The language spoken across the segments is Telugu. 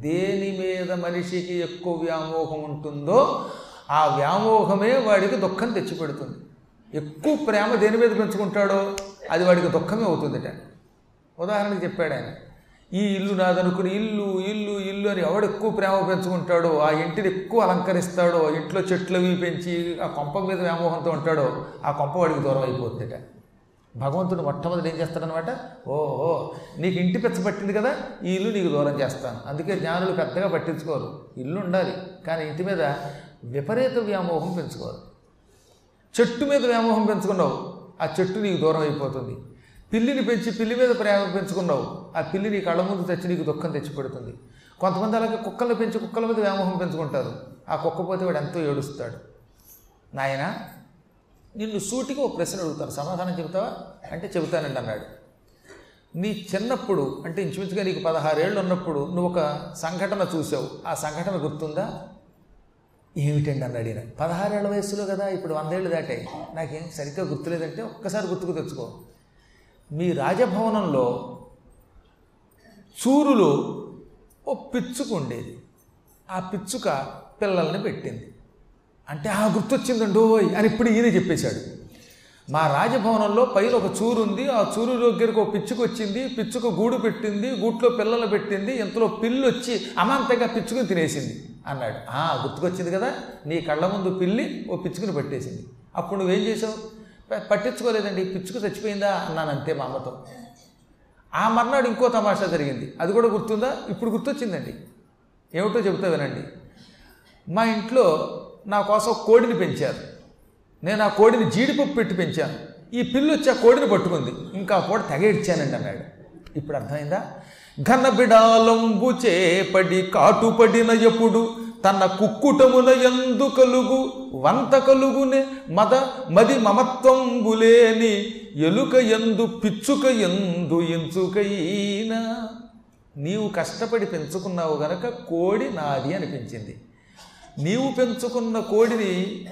దేని మీద మనిషికి ఎక్కువ వ్యామోహం ఉంటుందో ఆ వ్యామోహమే వాడికి దుఃఖం తెచ్చిపెడుతుంది. ఎక్కువ ప్రేమ దేని మీద పెంచుకుంటాడో అది వాడికి దుఃఖమే అవుతుందిట. ఉదాహరణకి చెప్పాడు ఆయన ఈ ఇల్లు నాదనుకుని ఇల్లు ఇల్లు ఇల్లు అని ఎవడు ఎక్కువ ప్రేమ పెంచుకుంటాడో ఆ ఇంటిని ఎక్కువ అలంకరిస్తాడో ఇంట్లో చెట్లు అవి పెంచి ఆ కొంప మీద వ్యామోహంతో ఉంటాడో ఆ కొంప వాడికి దూరం అయిపోతుందిట. భగవంతుడు మొట్టమొదటి ఏం చేస్తాడనమాట ఓహో నీకు ఇంటి పెచ్చ పట్టింది కదా ఈ ఇల్లు నీకు దూరం చేస్తాను. అందుకే జ్ఞానులు పెద్దగా పట్టించుకోరు. ఇల్లు ఉండాలి కానీ ఇంటి మీద విపరీత వ్యామోహం పెంచుకోరు. చెట్టు మీద వ్యామోహం పెంచుకున్నావు ఆ చెట్టు నీకు దూరం అయిపోతుంది. పిల్లిని పెంచి పిల్లి మీద ప్రేమ పెంచుకున్నావు ఆ పిల్లి నీ కళ్ళ ముందు తెచ్చి నీకు దుఃఖం తెచ్చిపెడుతుంది కొంతమంది అలాగే కుక్కలను పెంచి కుక్కల మీద వ్యామోహం పెంచుకుంటారు. ఆ కుక్క పోతే వాడు ఎంతో ఏడుస్తాడు. నాయనా నిన్ను సూటిగా ఒక ప్రశ్న అడుగుతాను. సమాధానం చెబుతావా? అంటే చెబుతానండి అన్నాడు. నీ చిన్నప్పుడు అంటే ఇంచుమించుగా నీకు పదహారేళ్ళు ఉన్నప్పుడు నువ్వు ఒక సంఘటన చూసావు ఆ సంఘటన గుర్తుందా? ఏమిటండి అన్నాడు ఈయన. పదహారేళ్ళ వయసులో కదా ఇప్పుడు వందేళ్ళు దాటాయి నాకేం సరిగ్గా గుర్తులేదంటే ఒక్కసారి గుర్తుకు తెచ్చుకో. మీ రాజభవనంలో చూరులో ఓ పిచ్చుక ఉండేది. ఆ పిచ్చుక పిల్లల్ని పెట్టింది. అంటే ఆ గుర్తొచ్చిందండోయ్ అని ఇప్పుడు ఈయన చెప్పేశాడు. మా రాజభవనంలో పైన ఒక చూరు ఉంది ఆ చూరు దగ్గరకు ఒక పిచ్చుకు వచ్చింది పిచ్చుకు గూడు పెట్టింది. గూట్లో పిల్లలు పెట్టింది. ఇంతలో పిల్లి వచ్చి అమాంతంగా పిచ్చుకుని తినేసింది. అన్నాడు. ఆ గుర్తుకొచ్చింది కదా. నీ కళ్ళ ముందు పిల్లి ఓ పిచ్చుకుని పట్టేసింది. అప్పుడు నువ్వేం చేసావు పట్టించుకోలేదండి. పిచ్చుకు చచ్చిపోయిందా? అన్నాను అంతే మా అమ్మతో. ఆ మర్నాడు ఇంకో తమాషా జరిగింది. అది కూడా గుర్తుందా? ఇప్పుడు గుర్తొచ్చిందండి. ఏమిటో చెబుతా వినండి. మా ఇంట్లో నా కోసం కోడిని పెంచారు. నేను ఆ కోడిని జీడిపప్పు పెట్టి పెంచాను. ఈ పిల్లు వచ్చి ఆ కోడిని పట్టుకుంది. ఇంకా కూడా కోడి తెగ ఇచ్చానండి అన్నాడు. ఇప్పుడు అర్థమైందా? ఘన బిడాలంబు చేపడి కాటుపడిన ఎప్పుడు తన కుక్కుటమున ఎందు కలుగు వంత కలుగునే మద మది మమత్వంబులేని ఎలుక ఎందు పిచ్చుక ఎందు ఎంచుకైనా నీవు కష్టపడి పెంచుకున్నావు గనక కోడి నాది అనిపించింది. నీవు పెంచుకున్న కోడిని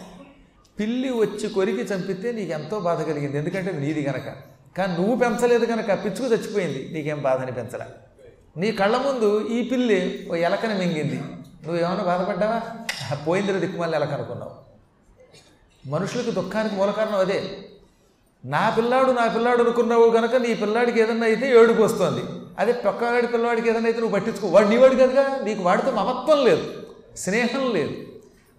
పిల్లి వచ్చి కొరికి చంపితే నీకు ఎంతో బాధ కలిగింది. ఎందుకంటే నీది గనక. కానీ నువ్వు పెంచలేదు కనుక పిచ్చుకు చచ్చిపోయింది. నీకేం బాధ అనిపించరా నీ కళ్ళ ముందు ఈ పిల్లి ఓ ఎలకని మింగింది. నువ్వేమైనా బాధపడ్డావా? పోయిందిరా దిక్కుమల్లి ఎలక అనుకున్నావు. మనుషులకు దుఃఖానికి మూల కారణం అదే. నా పిల్లాడు నా పిల్లాడు అనుకున్నావు కనుక నీ పిల్లాడికి ఏదన్నా అయితే ఏడుపు వస్తుంది. అదే పక్కవాడి పిల్లవాడికి ఏదన్నా అయితే నువ్వు పట్టించుకో. వాడు నీవాడు కనుక నీకు వాడితో మమత్వం లేదు. స్నేహం లేదు.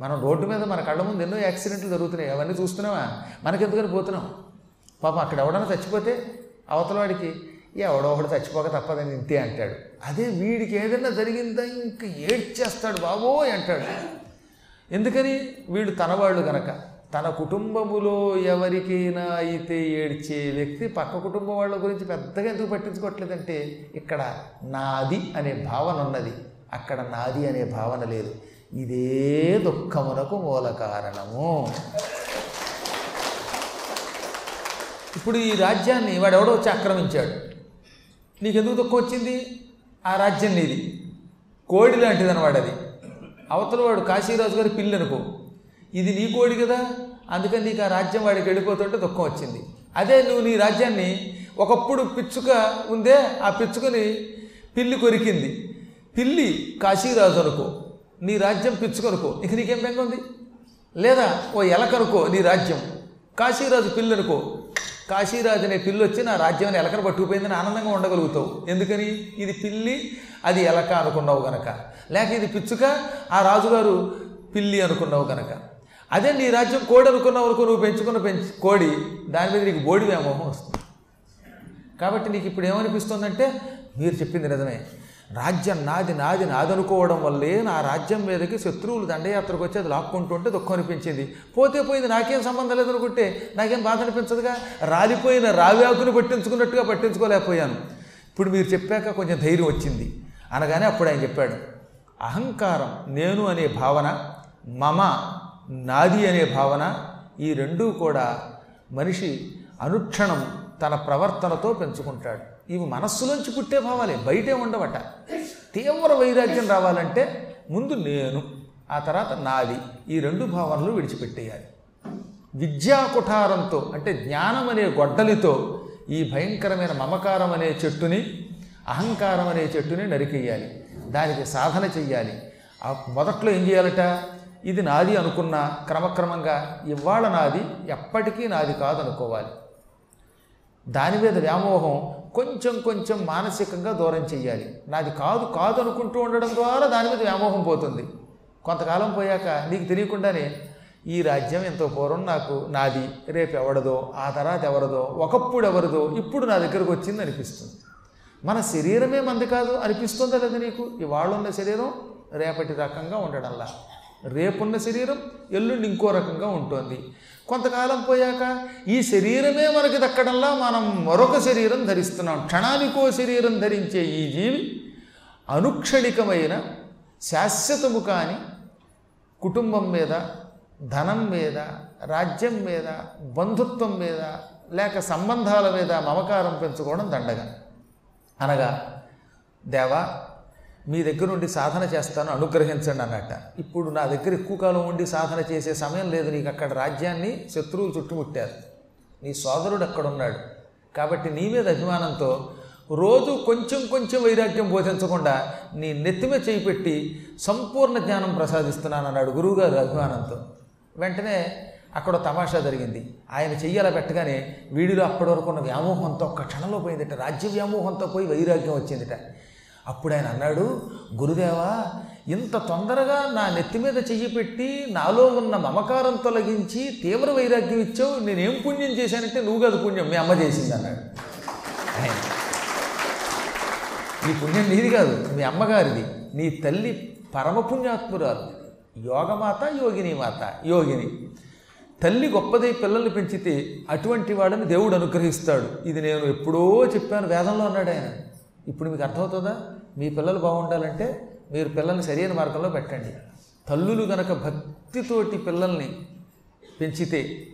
మనం రోడ్డు మీద మన కళ్ళ ముందు ఎన్నో యాక్సిడెంట్లు జరుగుతున్నాయి. అవన్నీ చూస్తున్నావా? మనకెందుకని పోతున్నాం? పాపం అక్కడ ఎవడన్నా చచ్చిపోతే అవతలవాడికి ఎవడో ఒకడు చచ్చిపోక తప్పదని ఇంతే అంటాడు. అదే వీడికి ఏదైనా జరిగిందా? ఇంక ఏడ్చేస్తాడు బాబోయ్ అంటాడు. ఎందుకని? వీళ్ళు తనవాళ్ళు గనక. తన కుటుంబములో ఎవరికైనా అయితే ఏడ్చే వ్యక్తి పక్క కుటుంబం వాళ్ళ గురించి పెద్దగా ఎందుకు పట్టించుకోవట్లేదంటే ఇక్కడ నాది అనే భావన ఉన్నది. అక్కడ నాది అనే భావన లేదు. ఇదే దుఃఖమునకు మూల కారణము. ఇప్పుడు ఈ రాజ్యాన్ని వాడెవడో వచ్చి ఆక్రమించాడు. నీకెందుకు దుఃఖం వచ్చింది? ఆ రాజ్యం నీది. కోడి లాంటిది అనవాడు అది. అవతల వాడు కాశీరాజు గారి పిల్లి అనుకో ఇది నీ కోడి కదా? అందుకని నీకు ఆ రాజ్యం వాడికి వెళ్ళిపోతుంటే దుఃఖం వచ్చింది. అదే నువ్వు నీ రాజ్యాన్ని ఒకప్పుడు పిచ్చుక ఉందే ఆ పిచ్చుకని పిల్లి కొరికింది. పిల్లి కాశీరాజు అనుకో నీ రాజ్యం పిచ్చుకనుకో ఇక నీకేం బెంగ ఉంది? లేదా ఓ ఎలకనుకో నీ రాజ్యం. కాశీరాజు పిల్లి అనుకో కాశీరాజు అనే పిల్లి వచ్చి నా రాజ్యాన్ని ఎలకను పట్టుకుపోయిందని ఆనందంగా ఉండగలుగుతావు. ఎందుకని? ఇది పిల్లి అది ఎలక అనుకున్నావు గనక. లేక ఇది పిచ్చుక ఆ రాజుగారు పిల్లి అనుకున్నావు గనక. అదే నీ రాజ్యం కోడి అనుకున్నావు అనుకో నువ్వు పెంచుకున్న పెంచి కోడి దాని మీద నీకు బోడి వ్యామోహం వస్తుంది. కాబట్టి నీకు ఇప్పుడు ఏమనిపిస్తుందంటే మీరు చెప్పింది నిజమే. రాజ్యం నాది నాది నాదనుకోవడం వల్లే నా రాజ్యం మీదకి శత్రువులు దండయాత్రకు వచ్చి అది లాక్కుంటుంటే దుఃఖం అనిపించింది. పోతే పోయింది నాకేం సంబంధం లేదనుకుంటే నాకేం బాధ అనిపించదుగా? రాలిపోయిన రావ్యాకుని పట్టించుకున్నట్టుగా పట్టించుకోలేకపోయాను. ఇప్పుడు మీరు చెప్పాక కొంచెం ధైర్యం వచ్చింది. అనగానే అప్పుడు ఆయన చెప్పాడు అహంకారం నేను అనే భావన మమ నాది అనే భావన ఈ రెండూ కూడా మనిషి అనుక్షణం తన ప్రవర్తనతో పెంచుకుంటాడు. ఇవి మనస్సులోంచి పుట్టే భావాలే బయటే ఉండవట. తీవ్ర వైరాగ్యం రావాలంటే ముందు నేను ఆ తర్వాత నాది. ఈ రెండు భావనలు విడిచిపెట్టేయాలి. విద్యా కుఠారంతో అంటే జ్ఞానం అనే గొడ్డలితో ఈ భయంకరమైన మమకారం అనే చెట్టుని అహంకారం అనే చెట్టుని నరికేయాలి. దానికి సాధన చెయ్యాలి. మొదట్లో ఏం చేయాలట? ఇది నాది అనుకున్న క్రమక్రమంగా ఇవాళ నాది ఎప్పటికీ నాది కాదు అనుకోవాలి దాని మీద వ్యామోహం కొంచెం కొంచెం మానసికంగా దూరం చెయ్యాలి. నాది కాదు కాదు అనుకుంటూ ఉండడం ద్వారా దాని మీద వ్యామోహం పోతుంది. కొంతకాలం పోయాక నీకు తెలియకుండానే ఈ రాజ్యం ఎంతో పూర్వం నాకు నాది రేపు ఎవడదో ఆ తర్వాత ఎవరదో ఒకప్పుడు ఎవరిదో ఇప్పుడు నా దగ్గరకు వచ్చింది అనిపిస్తుంది. మన శరీరమే మంది కాదు అనిపిస్తుందా లేదా నీకు? ఇవాళ ఉన్న శరీరం రేపటి రకంగా ఉండడంలా. రేపున్న శరీరం ఎల్లుండి ఇంకో రకంగా ఉంటుంది. కొంతకాలం పోయాక ఈ శరీరమే మనకి దక్కడంలా మనం మరొక శరీరం ధరిస్తున్నాం. క్షణానికో శరీరం ధరించే ఈ జీవి అనుక్షణికమైన శాశ్వతము కాని కుటుంబం మీద ధనం మీద రాజ్యం మీద బంధుత్వం మీద లేక సంబంధాల మీద మమకారం పెంచుకోవడం దండగా. అనగా దేవా మీ దగ్గర నుండి సాధన చేస్తాను అనుగ్రహించండి అన్నట్ట. ఇప్పుడు నా దగ్గర ఎక్కువ కాలం ఉండి సాధన చేసే సమయం లేదు నీకు అక్కడ రాజ్యాన్ని శత్రువులు చుట్టుముట్టారు. నీ సోదరుడు అక్కడ ఉన్నాడు కాబట్టి నీ మీద అభిమానంతో రోజు కొంచెం కొంచెం వైరాగ్యం బోధించకుండా నీ నెత్తిమ చేయి పెట్టి సంపూర్ణ జ్ఞానం ప్రసాదిస్తున్నాను అన్నాడు గురువుగారు అభిమానంతో. వెంటనే అక్కడ తమాషా జరిగింది. ఆయన చెయ్యాల పెట్టగానే వీడిలో అప్పటి వరకు ఉన్న వ్యామోహంతో ఒక్క క్షణంలో పోయిందట. రాజ్య వ్యామోహంతో పోయి వైరాగ్యం వచ్చిందిట. అప్పుడు ఆయన అన్నాడు గురుదేవా ఇంత తొందరగా నా నెత్తి మీద చెయ్యి పెట్టి నాలో ఉన్న మమకారం తొలగించి తీవ్ర వైరాగ్యం ఇచ్చావు నేనేం పుణ్యం చేశానంటే నువ్వు కాదు పుణ్యం మీ అమ్మ చేసింది అన్నాడు. నీ పుణ్యం నీది కాదు మీ అమ్మగారిది నీ తల్లి పరమపుణ్యాత్మురాలు యోగమాత యోగిని మాత యోగిని. తల్లి గొప్పదై పిల్లల్ని పెంచితే అటువంటి వాడిని దేవుడు అనుగ్రహిస్తాడు. ఇది నేను ఎప్పుడో చెప్పాను వేదంలో అన్నాడు ఆయన. ఇప్పుడు మీకు అర్థమవుతుందా? మీ పిల్లలు బాగుండాలంటే మీరు పిల్లల్ని సరైన మార్గంలో పెట్టండి. తల్లులు గనక భక్తితోటి పిల్లల్ని పెంచితే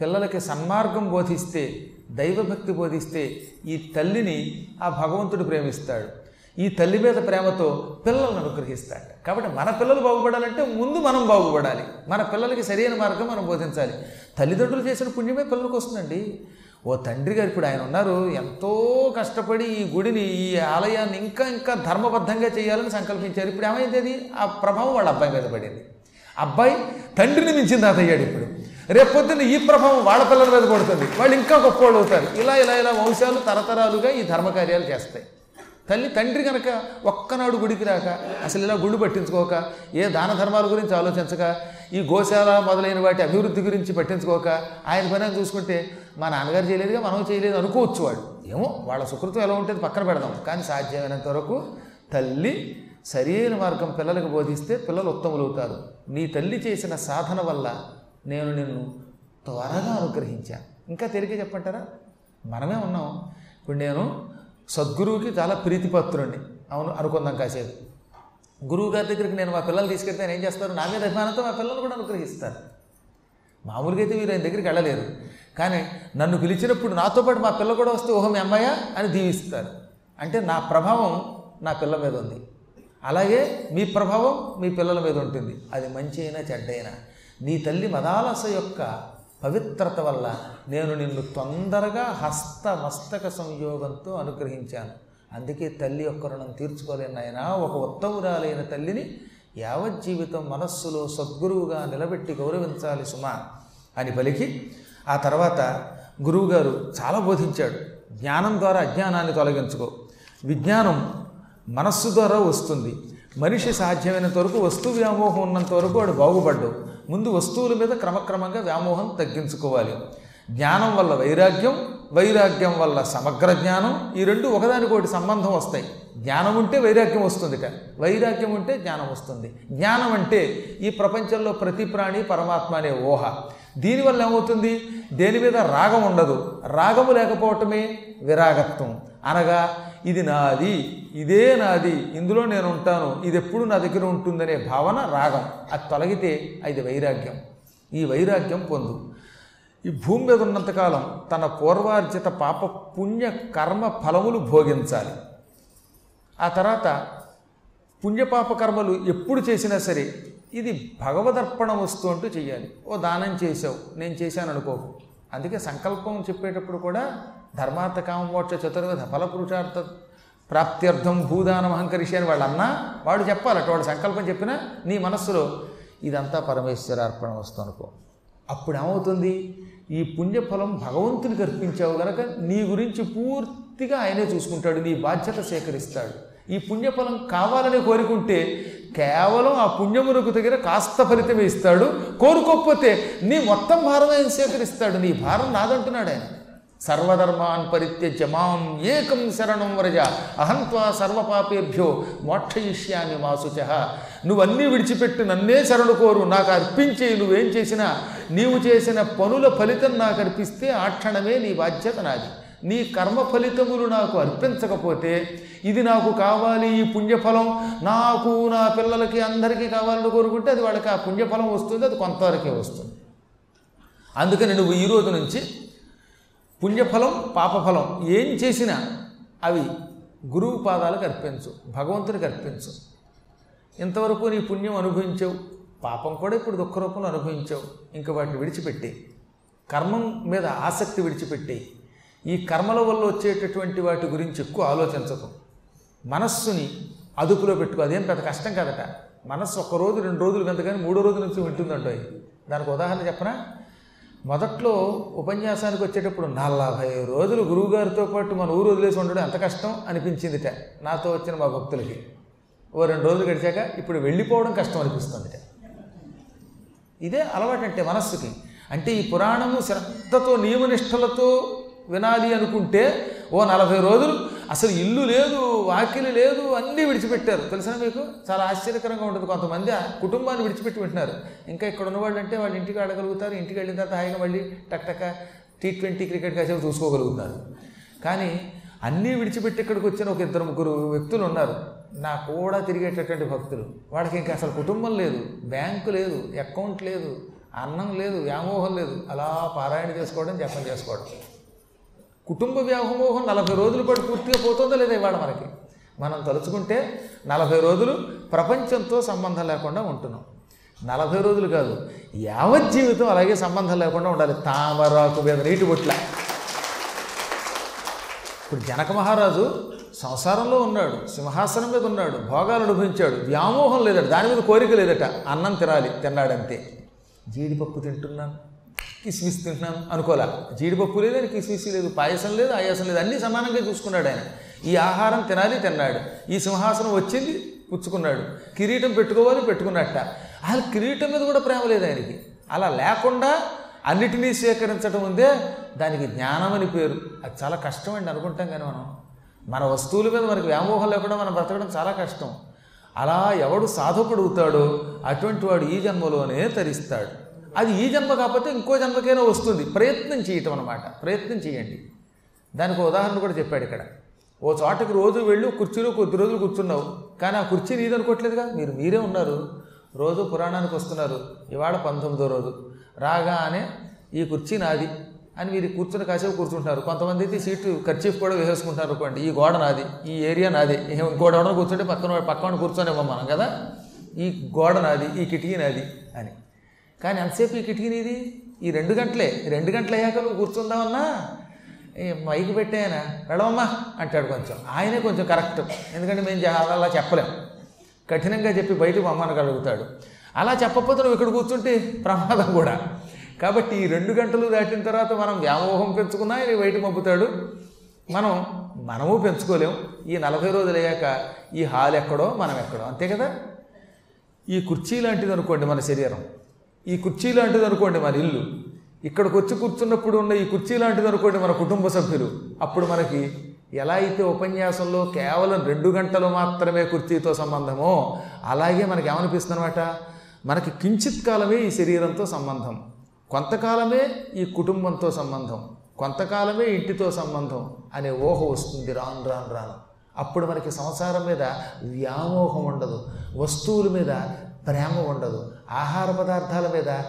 పిల్లలకి సన్మార్గం బోధిస్తే దైవభక్తి బోధిస్తే ఈ తల్లిని ఆ భగవంతుడు ప్రేమిస్తాడు. ఈ తల్లి మీద ప్రేమతో పిల్లలను అనుగ్రహిస్తాడు. కాబట్టి మన పిల్లలు బాగుపడాలంటే ముందు మనం బాగుపడాలి. మన పిల్లలకి సరైన మార్గం మనం బోధించాలి. తల్లిదండ్రులు చేసిన పుణ్యమే పిల్లలకు వస్తుందండి. ఓ తండ్రి గారు ఇప్పుడు ఆయన ఉన్నారు. ఎంతో కష్టపడి ఈ గుడిని ఈ ఆలయాన్ని ఇంకా ఇంకా ధర్మబద్ధంగా చేయాలని సంకల్పించారు. ఇప్పుడు ఏమైంది అది ఆ ప్రభావం వాళ్ళ అబ్బాయి మీద పడింది. అబ్బాయి తండ్రిని మించిన తాత అయ్యాడు ఇప్పుడు రేపొద్దున ఈ ప్రభావం వాళ్ళ పిల్లల మీద పడుతుంది. వాళ్ళు ఇంకా గొప్పవాళ్ళు అవుతారు. ఇలా ఇలా ఇలా వంశాలు తరతరాలుగా ఈ ధర్మకార్యాలు చేస్తాయి. తల్లి తండ్రి కనుక ఒక్కనాడు గుడికి రాక అసలు ఇలా గుడి పట్టించుకోక ఏ దాన ధర్మాల గురించి ఆలోచించక ఈ గోశాల మొదలైన వాటి అభివృద్ధి గురించి పట్టించుకోక ఆయన పని చూసుకుంటే మా నాన్నగారు చేయలేదుగా మనం చేయలేదు అనుకోవచ్చు వాడు. ఏమో వాళ్ళ సుకృతం ఎలా ఉంటుంది పక్కన పెడదాం. కానీ సాధ్యమైనంత వరకు తల్లి సరైన మార్గం పిల్లలకు బోధిస్తే పిల్లలు ఉత్తములవుతారు నీ తల్లి చేసిన సాధన వల్ల నేను నిన్ను త్వరగా అనుగ్రహించాను ఇంకా తెలియక చెప్పంటారా? మనమే ఉన్నాం. ఇప్పుడు నేను సద్గురువుకి చాలా ప్రీతిపత్రుణ్ణి. అవును అనుకుందాం కాసేపు. గురువు గారి దగ్గరికి నేను మా పిల్లలు తీసుకెళ్తే నేను ఏం చేస్తారు? నా మీద అభిమానంతో మా పిల్లలు కూడా అనుగ్రహిస్తారు. మామూలుగా అయితే మీరు ఆయన దగ్గరికి వెళ్ళలేరు. కానీ నన్ను పిలిచినప్పుడు నాతో పాటు మా పిల్ల కూడా వస్తే ఓహో మీ అమ్మాయ? అని దీవిస్తారు. అంటే నా ప్రభావం నా పిల్ల మీద ఉంది. అలాగే మీ ప్రభావం మీ పిల్లల మీద ఉంటుంది. అది మంచి అయినా చెడ్డ అయినా. నీ తల్లి మదాలస యొక్క పవిత్రత వల్ల నేను నిన్ను తొందరగా హస్త మస్తక సంయోగంతో అనుగ్రహించాను. అందుకే తల్లి యొక్క రుణం తీర్చుకోలేను ఆయన ఒక ఉత్తమురాలైన తల్లిని యావజ్జీవితం మనస్సులో సద్గురువుగా నిలబెట్టి గౌరవించాలి సుమా అని పలికి ఆ తర్వాత గురువుగారు చాలా బోధించాడు. జ్ఞానం ద్వారా అజ్ఞానాన్ని తొలగించుకో. విజ్ఞానం మనస్సు ద్వారా వస్తుంది. మనిషి సాధ్యమైనంత వరకు వస్తు వ్యామోహం ఉన్నంత వరకు వాడు బాగుపడ్డు. ముందు వస్తువుల మీద క్రమక్రమంగా వ్యామోహం తగ్గించుకోవాలి. జ్ఞానం వల్ల వైరాగ్యం వైరాగ్యం వల్ల సమగ్ర జ్ఞానం ఈ రెండు ఒకదానికొకటి సంబంధం వస్తాయి. జ్ఞానం ఉంటే వైరాగ్యం వస్తుందిట. వైరాగ్యం ఉంటే జ్ఞానం వస్తుంది. జ్ఞానం అంటే ఈ ప్రపంచంలో ప్రతి ప్రాణి పరమాత్మ అనే ఊహ. దీనివల్ల ఏమవుతుంది? దేని మీద రాగం ఉండదు. రాగము లేకపోవటమే విరాగత్వం. అనగా ఇది నాది ఇదే నాది ఇందులో నేను ఉంటాను ఇది ఎప్పుడు నా దగ్గర ఉంటుందనే భావన రాగం. అది తొలగితే అది వైరాగ్యం. ఈ వైరాగ్యం పొందు. ఈ భూమి మీద ఉన్నంతకాలం తన పూర్వార్జిత పాప పుణ్య కర్మ ఫలములు భోగించాలి. ఆ తర్వాత పుణ్యపాప కర్మలు ఎప్పుడు చేసినా సరే ఇది భగవదర్పణ వస్తు అంటూ చేయాలి ఓ దానం చేసావు నేను చేశాను అనుకోకు అందుకే సంకల్పం చెప్పేటప్పుడు కూడా ధర్మార్థ కామమోక్ష చతుర్విధ ఫలపురుషార్థ ప్రాప్త్యర్థం భూదానం అహంకరిషి అని వాళ్ళు అన్నా వాడు చెప్పాలట వాడు సంకల్పం చెప్పినా నీ మనస్సులో ఇదంతా పరమేశ్వర అర్పణ వస్తు అనుకో. అప్పుడు ఏమవుతుంది? ఈ పుణ్యఫలం భగవంతునికి అర్పించావు గనక నీ గురించి పూర్తిగా ఆయనే చూసుకుంటాడు నీ బాధ్యత సేకరిస్తాడు. ఈ పుణ్యఫలం కావాలని కోరుకుంటే కేవలం ఆ పుణ్యమునకు దగ్గర కాస్త ఫలితమే ఇస్తాడు. కోరుకోకపోతే నీ మొత్తం భారం ఆయన సేకరిస్తాడు. నీ భారం నాదంటున్నాడు ఆయన. సర్వధర్మాన్ పరిత్యజ్య మాం ఏకం శరణం వ్రజ. అహంత్వా సర్వపాపేభ్యో మోక్షయిష్యామి మాసుచ. నువ్వన్నీ విడిచిపెట్టి నన్నే శరణు కోరు. నాకు అర్పించే నువ్వేం చేసినా నీవు చేసిన పనుల ఫలితం నాకు అర్పిస్తే ఆ క్షణమే నీ బాధ్యత నాది. నీ కర్మ ఫలితములు నాకు అర్పించకపోతే ఇది నాకు కావాలి ఈ పుణ్యఫలం. నాకు నా పిల్లలకి అందరికీ కావాలని కోరుకుంటే అది వాళ్ళకి ఆ పుణ్యఫలం వస్తుంది అది కొంతవరకే వస్తుంది. అందుకని నువ్వు ఈ రోజు నుంచి పుణ్యఫలం పాపఫలం ఏం చేసినా అవి గురువు పాదాలకు అర్పించు భగవంతునికి అర్పించు. ఇంతవరకు నీ పుణ్యం అనుభవించావు పాపం కూడా ఇప్పుడు దుఃఖ రూపంలో అనుభవించావు ఇంకా వాటిని విడిచిపెట్టి. కర్మం మీద ఆసక్తి విడిచిపెట్టి. ఈ కర్మల వల్ల వచ్చేటటువంటి వాటి గురించి ఎక్కువ ఆలోచించకు. మనస్సుని అదుపులో పెట్టుకో. అదేం పెద్ద కష్టం కదట. మనస్సు ఒక రోజు రెండు రోజులు కింద కానీ మూడో రోజు నుంచి వింటుందంటో దానికి ఉదాహరణ చెప్పనా? మొదట్లో ఉపన్యాసానికి వచ్చేటప్పుడు నలభై రోజులు గురువుగారితో పాటు మన ఊరు వదిలేసి ఉండడం ఎంత కష్టం అనిపించిందిట. నాతో వచ్చిన మా భక్తులకి. ఓ రెండు రోజులు గడిచాక ఇప్పుడు వెళ్ళిపోవడం కష్టం అనిపిస్తుందిట. ఇదే అలవాటు అంటే మనస్సుకి. అంటే ఈ పురాణము శ్రద్ధతో నియమనిష్టలతో వినాలి అనుకుంటే ఓ నలభై రోజులు. అసలు ఇల్లు లేదు వాకిలి లేదు అన్నీ విడిచిపెట్టారు. తెలిసిన మీకు? చాలా ఆశ్చర్యకరంగా ఉంటుంది కొంతమంది. ఆ కుటుంబాన్ని విడిచిపెట్టి వింటున్నారు ఇంకా ఇక్కడ ఉన్నవాళ్ళు అంటే వాళ్ళు ఇంటికి ఆడగలుగుతారు. ఇంటికి వెళ్ళిన తర్వాత హాయిగా మళ్ళీ టక్ టక్ టీ ట్వంటీ క్రికెట్ కాసేపు చూసుకోగలుగుతారు. కానీ అన్నీ విడిచిపెట్టి ఇక్కడికి వచ్చిన ఒక ఇద్దరు ముగ్గురు వ్యక్తులు ఉన్నారు. నా కూడా తిరిగేటటువంటి భక్తులు. వాళ్ళకి ఇంకా అసలు కుటుంబం లేదు. బ్యాంకు లేదు అకౌంట్ లేదు అన్నం లేదు వ్యామోహం లేదు. అలా పారాయణ చేసుకోవడం జపం చేసుకోవడం. కుటుంబ వ్యామోహం నలభై రోజుల పాటు పూర్తిగా పోతుందో లేదా ఇవాళ మనకి? మనం తలుచుకుంటే నలభై రోజులు ప్రపంచంతో సంబంధం లేకుండా ఉంటున్నాం. నలభై రోజులు కాదు యావత్ జీవితం అలాగే సంబంధం లేకుండా ఉండాలి. తామరాకు మీద నీటి బొట్ల ఇప్పుడు జనక మహారాజు సంసారంలో ఉన్నాడు సింహాసనం మీద ఉన్నాడు భోగాలు అనుభవించాడు వ్యామోహం లేదట దాని మీద కోరిక లేదట. అన్నం తినాలి తిన్నాడంతే. జీడిపప్పు తింటున్నాను. కిస్మిస్ తింటున్నాను అనుకోలే. జీడిపప్పు లేదు కిస్మిస్ లేదు పాయసం లేదు ఆయాసం లేదు అన్నీ సమానంగా చూసుకున్నాడు ఆయన. ఈ ఆహారం తినాలి తిన్నాడు. ఈ సింహాసనం వచ్చింది పుచ్చుకున్నాడు. కిరీటం పెట్టుకోవాలి పెట్టుకున్నట్ట. అసలు కిరీటం మీద కూడా ప్రేమ లేదు ఆయనకి. అలా లేకుండా అన్నిటినీ స్వీకరించడం ఉందే దానికి జ్ఞానం అని పేరు. అది చాలా కష్టం అండి అనుకుంటాం కానీ మనం. మన వస్తువుల మీద మనకి వ్యామోహం లేకుండా మనం బ్రతకడం చాలా కష్టం. అలా ఎవడు సాధకుడుగుతాడో అటువంటి వాడు ఈ జన్మలోనే తరిస్తాడు. అది ఈ జన్మ కాకపోతే ఇంకో జన్మకైనా వస్తుంది. ప్రయత్నం చేయటం అనమాట ప్రయత్నం చేయండి. దానికి ఉదాహరణ కూడా చెప్పాడు ఇక్కడ. ఓ చోటకి రోజు వెళ్ళి కుర్చీలో కొద్ది రోజులు కూర్చున్నావు. కానీ ఆ కుర్చీ నీదనుకోవట్లేదుగా మీరు మీరే ఉన్నారు. రోజు పురాణానికి వస్తున్నారు. ఇవాళ పంతొమ్మిదో రోజు. రాగానే ఈ కుర్చీ నాది అని మీరు కూర్చుని కాసేపు కూర్చుంటున్నారు. కొంతమంది అయితే సీటు ఖర్చీఫ్ కూడా వేసేసుకుంటున్నారు అనుకోండి. ఈ గోడ నాది ఈ ఏరియా నాది. ఇంకోటి ఎవడో కూర్చుంటే పక్కన పక్కన కూర్చొని మనం కదా? ఈ గోడ నాది ఈ కిటికీ నాది అని. కానీ ఎంతసేపు ఈ కిటికీ నీది ఈ రెండు గంటలే. రెండు గంటలు అయ్యాక నువ్వు కూర్చుందామన్నా? మైకి పెట్టాయన వెళ్ళవమ్మా అంటాడు కొంచెం. ఆయనే కొంచెం కరెక్ట్. ఎందుకంటే మేము అలా చెప్పలేం. కఠినంగా చెప్పి బయటకు అమ్మనగలుగుతాడు అలా చెప్పకపోతే నువ్వు ఇక్కడ కూర్చుంటే ప్రమాదం కూడా. కాబట్టి ఈ రెండు గంటలు దాటిన తర్వాత మనం వ్యామోహం పెంచుకున్నా ఇది బయట పంపుతాడు మనం మనము పెంచుకోలేం. ఈ నలభై రోజులు అయ్యాక ఈ హాల్ ఎక్కడో మనం ఎక్కడో. అంతే కదా? ఈ కుర్చీ లాంటిది అనుకోండి మన శరీరం. ఈ కుర్చీ లాంటిది అనుకోండి మన ఇల్లు. ఇక్కడికి వచ్చి కూర్చున్నప్పుడు ఉన్న ఈ కుర్చీ లాంటిది అనుకోండి మన కుటుంబ సభ్యులు. అప్పుడు మనకి ఎలా అయితే ఉపన్యాసంలో కేవలం రెండు గంటలు మాత్రమే కుర్చీతో సంబంధమో అలాగే మనకి ఏమనిపిస్తుంది అనమాట మనకి కించిత్ కాలమే ఈ శరీరంతో సంబంధం. కొంతకాలమే ఈ కుటుంబంతో సంబంధం. కొంతకాలమే ఇంటితో సంబంధం అనే ఊహ వస్తుంది రాను రాను రాను. అప్పుడు మనకి సంసారం మీద వ్యామోహం ఉండదు. వస్తువుల మీద ప్రేమ ఉండదు. ఆహార పదార్థాల మీద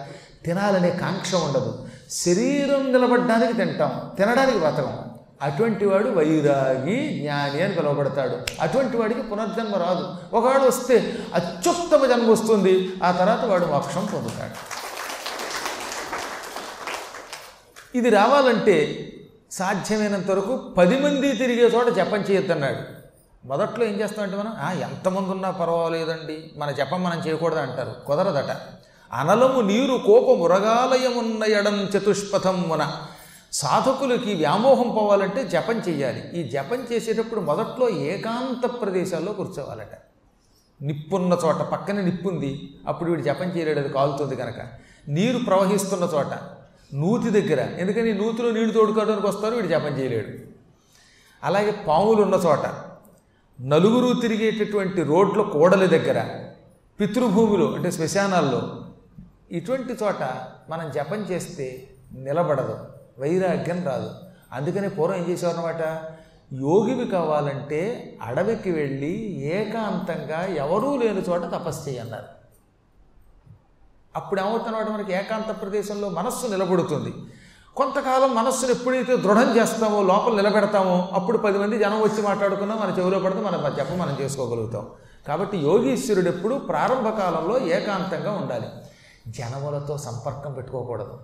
తినాలనే కాంక్ష ఉండదు. శరీరం నిలబడడానికి తింటాం తినడానికి బతకం. అటువంటి వాడు వైరాగి జ్ఞాని అని పిలువబడతాడు. అటువంటి వాడికి పునర్జన్మ రాదు. ఒకవాడు వస్తే అత్యుత్తమ జన్మ వస్తుంది. ఆ తర్వాత వాడు మోక్షం పొందుతాడు. ఇది రావాలంటే సాధ్యమైనంత వరకు పది మంది తిరిగే చోట జపం చేయొద్దన్నాడు. మొదట్లో ఏం చేస్తామంటే మనం ఎంతమంది ఉన్నా పర్వాలేదండి మన జపం మనం చేయకూడదు అంటారు. కుదరదట. అనలము నీరు కోపం ఉరగాలయమున్న ఎడం చతుష్పథం మున. సాధకులకి వ్యామోహం పోవాలంటే జపం చేయాలి ఈ జపం చేసేటప్పుడు మొదట్లో ఏకాంత ప్రదేశాల్లో కూర్చోవాలట. నిప్పున్న చోట పక్కనే నిప్పుంది అప్పుడు వీడు జపం చేయలేడు అది కాలుతుంది కనుక నీరు ప్రవహిస్తున్న చోట నూతి దగ్గర. ఎందుకని? నూతిలో నీళ్ళు తోడుకోవడానికి వస్తారు వీడు జపం చేయలేడు. అలాగే పాములు ఉన్న చోట నలుగురు తిరిగేటటువంటి రోడ్ల కోడల దగ్గర పితృభూమిలో అంటే శ్మశానాల్లో. ఇటువంటి చోట మనం జపం చేస్తే నిలబడదు వైరాగ్యం రాదు. అందుకనే పూర్వం ఏం చేసేవారనమాట యోగివి కావాలంటే అడవికి వెళ్ళి ఏకాంతంగా ఎవరూ లేని చోట తపస్సు చేయన్నారు. అప్పుడు ఏమవుతున్నమాట మనకి ఏకాంత ప్రదేశంలో మనస్సు నిలబడుతుంది. కొంతకాలం మనస్సును ఎప్పుడైతే దృఢం చేస్తామో లోపల నిలబెడతామో అప్పుడు పది మంది జనం వచ్చి మాట్లాడుకున్నా మన చెవిలో పడితే మన జప మనం చేసుకోగలుగుతాం. కాబట్టి యోగీశ్వరుడు ఎప్పుడు ప్రారంభ కాలంలో ఏకాంతంగా ఉండాలి. జనములతో సంపర్కం పెట్టుకోకూడదు.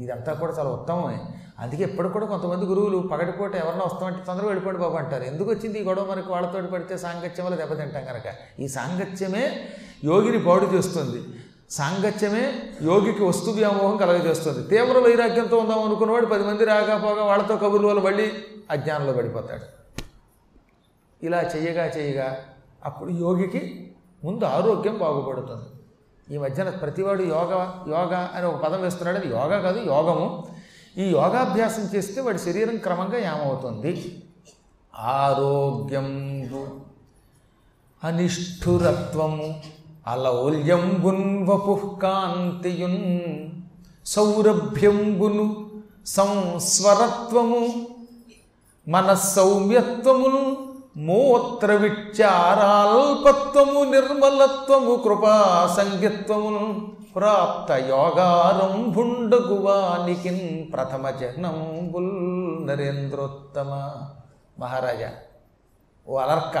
ఇదంతా కూడా చాలా ఉత్తమమే. అందుకే ఇప్పుడు కూడా కొంతమంది గురువులు పగటిపూట ఎవరన్నా వస్తామంటే తొందరగా వెళ్ళిపోండి బాబు అంటారు. ఎందుకు వచ్చింది ఈ గొడవ మనకి వాళ్ళతో పడితే సాంగత్యం వల్ల దెబ్బతింటాం కనుక ఈ సాంగత్యమే యోగిని పాడు చేస్తుంది. సాంగత్యమే యోగికి వస్తు వ్యామోహం కలగజేస్తుంది. తీవ్ర వైరాగ్యంతో ఉందాం అనుకున్నవాడు పది మంది రాకపోగా వాళ్ళతో కబుర్ల వల్ల మళ్ళీ అజ్ఞానంలో పడిపోతాడు. ఇలా చేయగా చేయగా అప్పుడు యోగికి ముందు ఆరోగ్యం బాగుపడుతుంది. ఈ మధ్యన ప్రతివాడు యోగ యోగా అని ఒక పదం వేస్తున్నాడు. అది యోగా కాదు యోగము. ఈ యోగాభ్యాసం చేస్తే వాడి శరీరం క్రమంగా ఏమవుతుంది ఆరోగ్యం అనిష్ఠురత్వము. అలౌల్యంబున్ వపుః కాంతియున్ సౌరభ్యంబును సంస్వరత్వము మనస్సౌమ్యత్వమును మూత్ర విచారాల్పత్వము నిర్మలత్వము కృపా సంగత్వమును ప్రాప్త యోగారంభుండగువానికిన్ ప్రథమ జహ్నంబుల్ నరేంద్రోత్తమ. మహారాజా ఓ అలర్క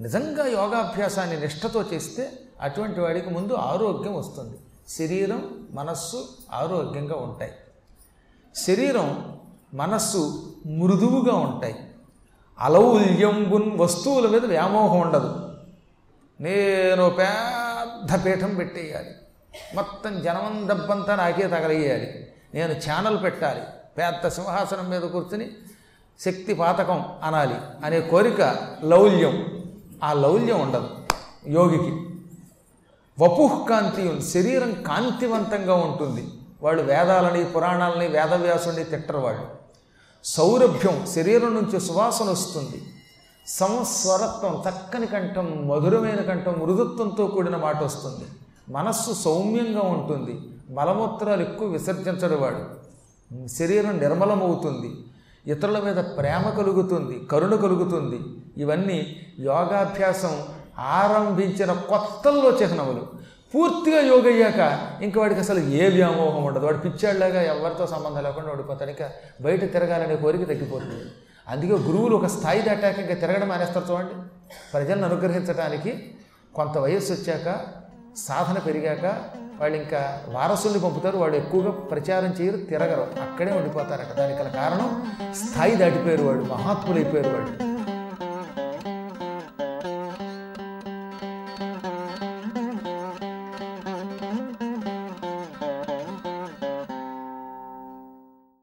నిజంగా యోగాభ్యాసాన్ని నిష్ఠతో చేస్తే అటువంటి వాడికి ముందు ఆరోగ్యం వస్తుంది. శరీరం మనస్సు ఆరోగ్యంగా ఉంటాయి. శరీరం మనస్సు మృదువుగా ఉంటాయి. అలౌల్యంబున్ వస్తువుల మీద వ్యామోహం ఉండదు. నేను పెద్ద పీఠం పెట్టేయాలి. మొత్తం జనం దబ్బంతా నాకే తగలయ్యాలి. నేను ఛానల్ పెట్టాలి. పెద్ద సింహాసనం మీద కూర్చుని శక్తి పాతకం అనాలి అనే కోరిక లౌల్యం. ఆ లౌల్యం ఉండదు యోగికి. వపుః ఉంది శరీరం కాంతివంతంగా ఉంటుంది. వాళ్ళు వేదాలని పురాణాలని వేదవ్యాసుని తిట్టరు వాళ్ళు. సౌరభ్యం శరీరం నుంచి సువాసన వస్తుంది. సంస్వరత్వం చక్కని కంఠం మధురమైన కంఠం మృదుత్వంతో కూడిన మాట వస్తుంది. మనస్సు సౌమ్యంగా ఉంటుంది. మలమూత్రాలు ఎక్కువ విసర్జించడు వాడు. శరీరం నిర్మలమవుతుంది. ఇతరుల మీద ప్రేమ కలుగుతుంది కరుణ కలుగుతుంది. ఇవన్నీ యోగాభ్యాసం ఆరంభించిన కొత్తల్లో చిహ్నములు. పూర్తిగా యోగ అయ్యాక వాడికి అసలు ఏ వ్యామోహం ఉండదు. వాడు పిచ్చాళ్ళగా ఎవరితో సంబంధం లేకుండా ఓడిపోతాడు. ఇంకా బయట తిరగాలనే కోరిక తగ్గిపోతుంది. అందుకే గురువులు ఒక స్థాయి దాటాక ఇంకా తిరగడం మానేస్తారు చూడండి. ప్రజలను అనుగ్రహించడానికి కొంత వయస్సు వచ్చాక సాధన పెరిగాక వాళ్ళు ఇంకా వారసుల్ని పంపుతారు. వాళ్ళు ఎక్కువగా ప్రచారం చేయరు తిరగరు. అక్కడే ఉండిపోతారట. దానికి గల కారణం స్థాయి దాటిపోయారు వాడు. మహాత్ములైపోయారు వాళ్ళు.